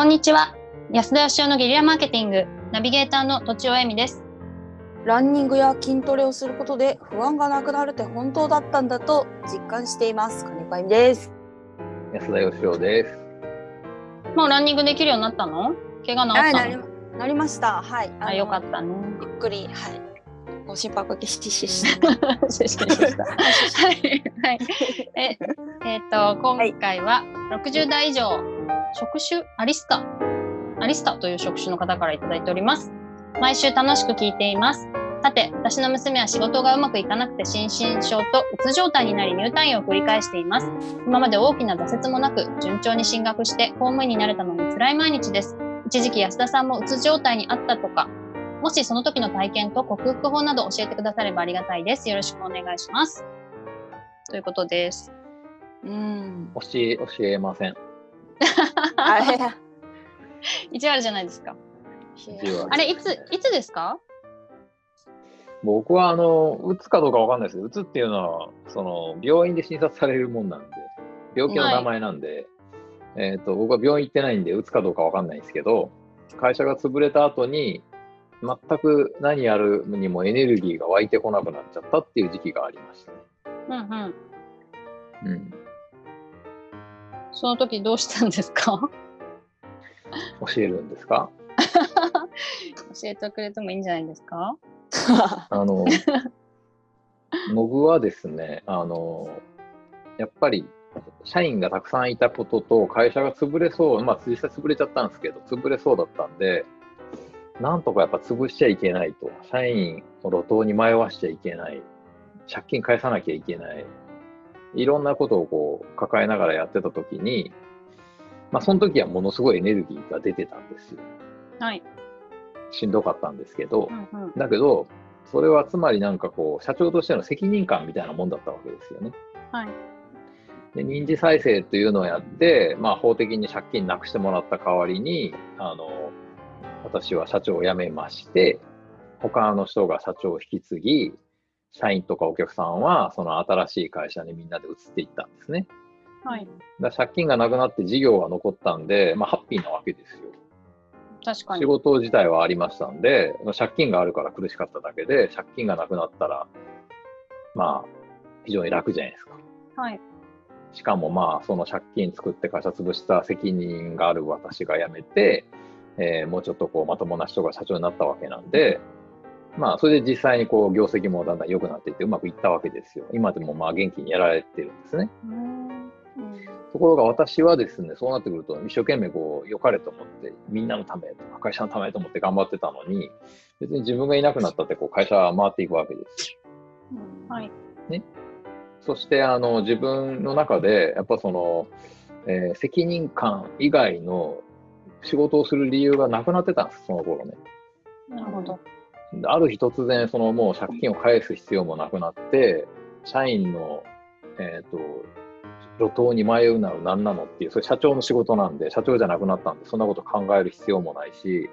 こんにちは。安田義雄のゲリラマーケティング、ナビゲーターの土地尾恵美です。ランニングや筋トレをすることで不安がなくなるって本当だったんだと実感しています。金子由美です。安田義雄です。もうランニングできるようになったの？怪我治はい、ったの？なりなりました。はい。あ、よかったね。ゆっくり、はい。ご心配おかけししし。はい。はい。え、えっ、と、今回は60代以上、職種アリスタ。アリスタという職種の方からいただいております。毎週楽しく聞いています。さて、私の娘は仕事がうまくいかなくて心身症とうつ状態になり入退院を繰り返しています。今まで大きな挫折もなく、順調に進学して公務員になれたのに辛い毎日です。一時期安田さんもうつ状態にあったとか、もしその時の体験と克服法など教えてくださればありがたいです。よろしくお願いします。ということです。うん。教え、教えません。あれ。意地悪じゃないですか。あれ、いつ、いつですか？僕は、あの、うつかどうかわかんないですけど、うつっていうのは、その、病院で診察されるもんなんで、病気の名前なんで、えっ、と、僕は病院行ってないんで、うつかどうかわかんないんですけど、会社が潰れた後に、全く何やるにもエネルギーが湧いてこなくなっちゃったっていう時期がありましたね。うんうん。うん。その時どうしたんですか？教えるんですか？教えてくれてもいいんじゃないですか？あの、僕はですね、あの、やっぱり、社員がたくさんいたことと、会社が潰れそう、まあ、実際潰れちゃったんですけど、潰れそうだったんで、なんとかやっぱ潰しちゃいけないと、社員を路頭に迷わしちゃいけない、借金返さなきゃいけない、いろんなことをこう抱えながらやってた時に、まあ、その時はものすごいエネルギーが出てたんですよ。はい。しんどかったんですけど、うんうん。だけど、それはつまりなんかこう、社長としての責任感みたいなもんだったわけですよね。はい。で、認知再生というのをやって、まあ法的に借金なくしてもらった代わりに、あの、私は社長を辞めまして、他の人が社長を引き継ぎ、社員とかお客さんはその新しい会社にみんなで移っていったんですね。はい。だから借金がなくなって事業が残ったんで、まあハッピーなわけですよ。仕確かに。事自体はありましたんで、借金があるから苦しかっただけで、借金がなくなったら、まあ、非常に楽じゃないですか。はい。しかもまあ、その借金作って会社潰した責任がある私が辞めて、えーもうちょっとこうまともな人が社長になったわけなんで、まあ、それで実際にこう業績もだんだん良くなっていってうまくいったわけですよ。今でもまあ元気にやられてるんですね。うんところが私はですね、そうなってくると一生懸命こう良かれと思って、みんなのためとか会社のためと思って頑張ってたのに、別に自分がいなくなったってこう会社は回っていくわけですよ。はい。そしてあの自分の中で、やっぱその、えー責任感以外の仕事をする理由がなくなってたんです、その頃ね。なるほど。である日突然、そのもう借金を返す必要もなくなって、社員の、えっ、と、路頭に迷うなの何なのっていう、それ社長の仕事なんで、社長じゃなくなったんで、そんなこと考える必要もないし、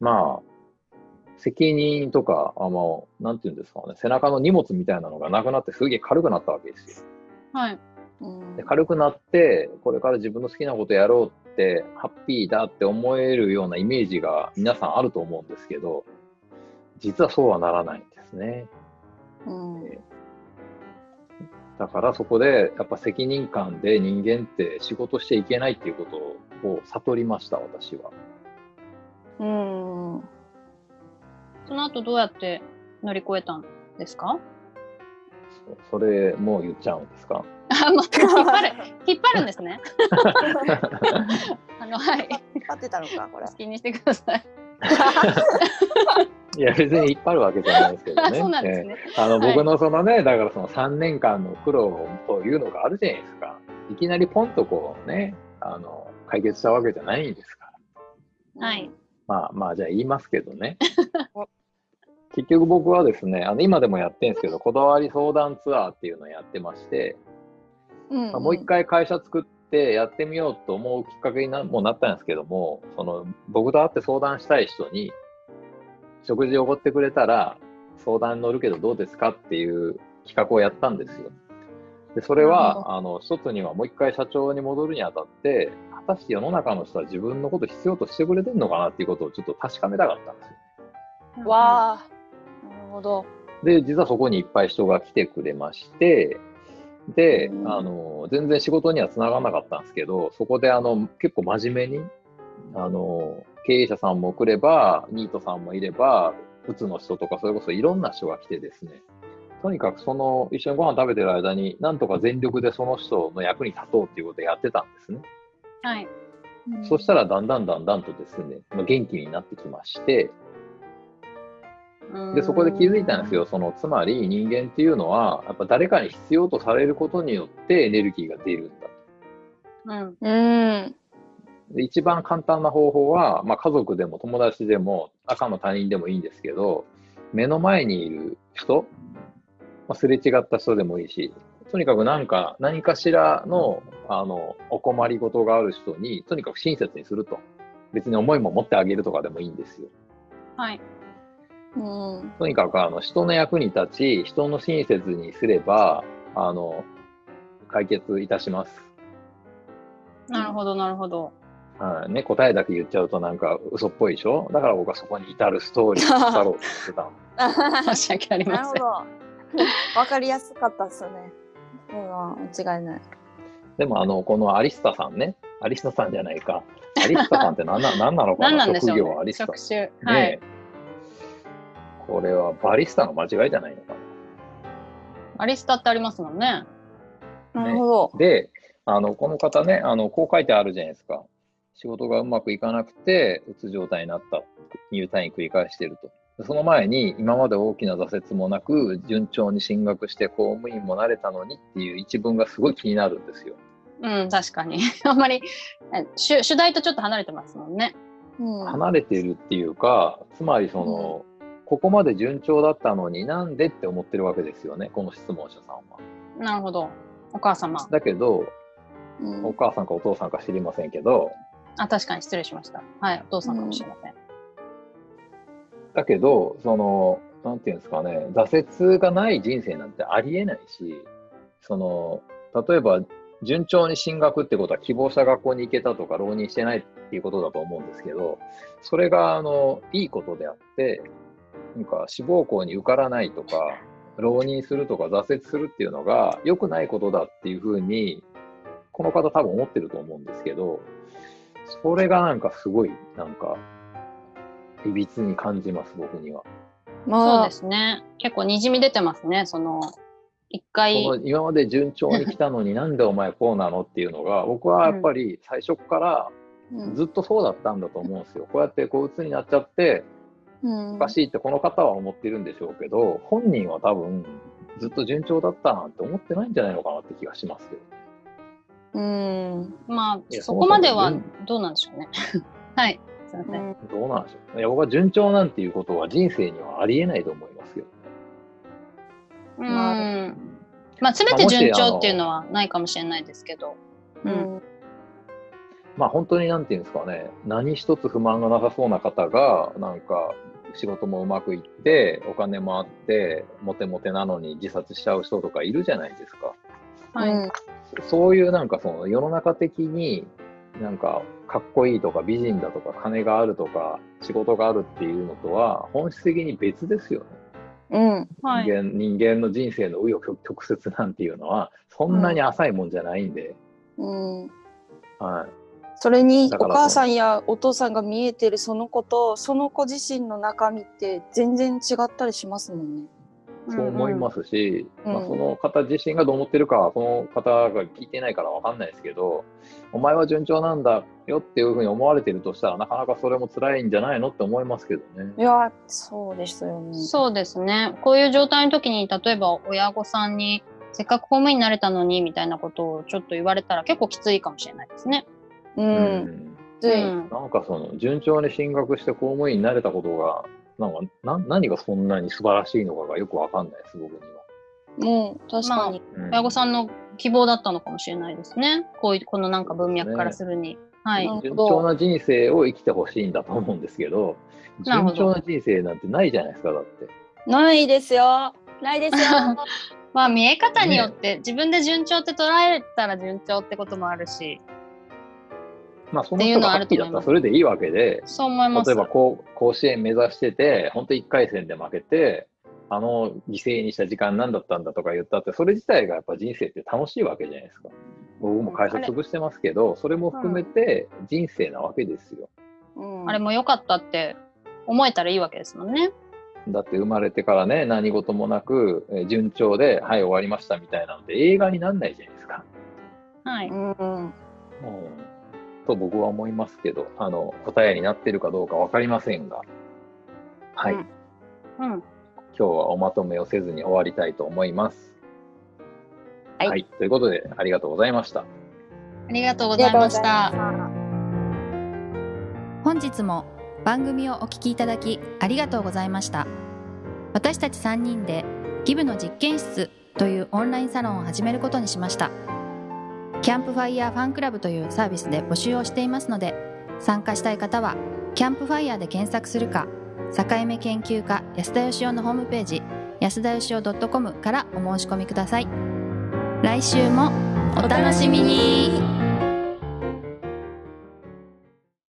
まあ、責任とか、あの、なんていうんですかね、背中の荷物みたいなのがなくなって、すげえ軽くなったわけですよ。はい。うんで軽くなって、これから自分の好きなことやろうって、ハッピーだって思えるようなイメージが皆さんあると思うんですけど、実はそうはならないんですね。うんだからそこでやっぱ責任感で人間って仕事しちゃいけないっていうことを悟りました、私は。うんその後どうやって乗り越えたんですか？そそれもう言っちゃうんですか？あ、もう引っ張る。引っ張るんですね。あの、はい。引っ張ってたのかこれ好きにしてください。いや、別に引っ張るわけじゃないですけどね。そうなんですね。えーあのはい僕のそのね、だからその3年間の苦労というのがあるじゃないですか。いきなりポンとこうね、あの、解決したわけじゃないんですから。はい。まあまあ、じゃあ言いますけどねお。結局僕はですね、あの今でもやってるんですけど、こだわり相談ツアーっていうのをやってまして、うんまあもう一回会社作ってやってみようと思うきっかけになもうなったんですけども、その僕と会って相談したい人に、食事をおごってくれたら相談に乗るけどどうですかっていう企画をやったんですよ。でそれは、あの、一つにはもう一回社長に戻るにあたって、果たして世の中の人は自分のこと必要としてくれてるのかなっていうことをちょっと確かめたかったんですよ。わあ、なるほど。で、実はそこにいっぱい人が来てくれまして、で、うんあの、全然仕事にはつながらなかったんですけど、そこであの、結構真面目に、あの、経営者さんも来れば、ニートさんもいれば、うつの人とか、それこそいろんな人が来てですね、とにかくその、一緒にご飯食べてる間に、なんとか全力でその人の役に立とうっていうことをやってたんですね。はい。そしたら、だんだんだんだんとですね、まあ元気になってきまして、で、そこで気づいたんですよ。その、つまり人間っていうのは、やっぱ誰かに必要とされることによってエネルギーが出るんだと。うん。一番簡単な方法は、まあ、家族でも友達でも赤の他人でもいいんですけど、目の前にいる人、まあ、すれ違った人でもいいし、とにかくなんか、何かしらの、あの、お困りごとがある人に、とにかく親切にすると。別に思いも持ってあげるとかでもいいんですよ。はい。うん。とにかくあの人の役に立ち、人の親切にすれば、あの、解決いたします。なるほど、なるほど。はい、ね、答えだけ言っちゃうとなんか嘘っぽいでしょ？だから僕はそこに至るストーリーを 語ろうとしてたの。申し訳ありません。なるほど。わかりやすかったっすね。そうだ、間違いない。でもあの、このアリスタさんね、アリスタさんじゃないか。アリスタさんって何な何なのか何ななんでしょうね職業アリスタ。職種。ねはい。これはバリスタの間違いじゃないのかアリスタってありますもんね。なるほど。な。で、あの、この方ね、あの、こう書いてあるじゃないですか。仕事がうまくいかなくて、うつ状態になった。入退院繰り返していると。でその前に、今まで大きな挫折もなく、順調に進学して公務員もなれたのにっていう一文がすごい気になるんですよ。うん、確かに。あんまり、え主主題とちょっと離れてますもんね。うん。離れているっていうか、つまりその、ここまで順調だったのになんでって思ってるわけですよね、この質問者さんは。なるほど。お母様。だけど、うんお母さんかお父さんか知りませんけど、あ、確かに失礼しました。はい、お父さんかもしれません。だけど、その、なんていうんですかね、挫折がない人生なんてありえないし、その、例えば、順調に進学ってことは希望した学校に行けたとか浪人してないっていうことだと思うんですけど、それが、あの、いいことであって、なんか志望校に受からないとか、浪人するとか挫折するっていうのが良くないことだっていうふうに、この方多分思ってると思うんですけど、それがなんかすごい、なんか、いびつに感じます、僕には。そうまあで、すね。結構にじみ出てますね。その、一そ回、の今まで順調に来たのに なんでお前こうなのっていうのが、僕はやっぱり最初からうんずっとそうだったんだと思うんですよ。こうやってこう鬱になっちゃって、うんおかしいってこの方は思ってるんでしょうけど、本人は多分ずっと順調だったなんて思ってないんじゃないのかなって気がしますけど。うん。まあ、そこまではどうなんでしょうね。はい、すいません。どうなんでしょう。いや僕は順調なんていうことは人生にはありえないと思いますけど。うまあん。まあ、すべて順調っていうのはないかもしれないですけど。う。うんん。まあ本当になんていうんですかね、何一つ不満がなさそうな方が、なんか仕事もうまくいって、お金もあって、モテモテなのに自殺しちゃう人とかいるじゃないですか。はい。うんそういうなんかその世の中的になんかかっこいいとか美人だとか金があるとか仕事があるっていうのとは本質的に別ですよね。うん。はい。人間人間の人生の紆余曲折なんていうのはそんなに浅いもんじゃないんで、うん。はい。それにお母さんやお父さんが見えてるその子とその子自身の中身って全然違ったりしますもんね。そう思いますし、うんまあ、その方自身がどう思ってるかは、その方が聞いてないからわかんないですけど、お前は順調なんだよっていうふうに思われてるとしたら、なかなかそれも辛いんじゃないのって思いますけどね。いやそうですよね。そうですね。こういう状態の時に、例えば親御さんに、せっかく公務員になれたのに、みたいなことをちょっと言われたら結構きついかもしれないですね。う。うんうんなんかその、順調に進学して公務員になれたことが、なんかな何がそんなに素晴らしいのかがよくわかんないです、僕には。もう確かに。うん親御さんの希望だったのかもしれないですね。こういう、このなんか文脈からするに。はい。うん順調な人生を生きてほしいんだと思うんですけど、順調な人生なんてないじゃないですか、だって。ないですよ。ないですよ。まあ見え方によって、自分で順調って捉えたら順調ってこともあるし、まあ、その人がハッピーだったらそれでいいわけで、そう思います。例えばこう甲子園目指してて、本当1回戦で負けて、あの犠牲にした時間何だったんだとか言ったって、それ自体がやっぱ人生って楽しいわけじゃないですか。僕も会社潰してますけど、それも含めて人生なわけですよ。うんあれも良かったって思えたらいいわけですもんね。だって生まれてからね、何事もなく、えー順調で、はい、終わりましたみたいなのって映画になんないじゃないですか。はい。うんうんと僕は思いますけど、あの答えになってるかどうか分かりませんが、はい、うんうん。今日はおまとめをせずに終わりたいと思います。はいということで、ありがとうございました。ありがとうございました。ま本日も番組をお聞きいただきありがとうございました私たち3人でギブの実験室というオンラインサロンを始めることにしましたキャンプファイヤーファンクラブというサービスで募集をしていますので参加したい方はキャンプファイヤーで検索するか境目研究家安田よしおのホームページ安田義雄 .com からお申し込みください。来週もお楽しみに。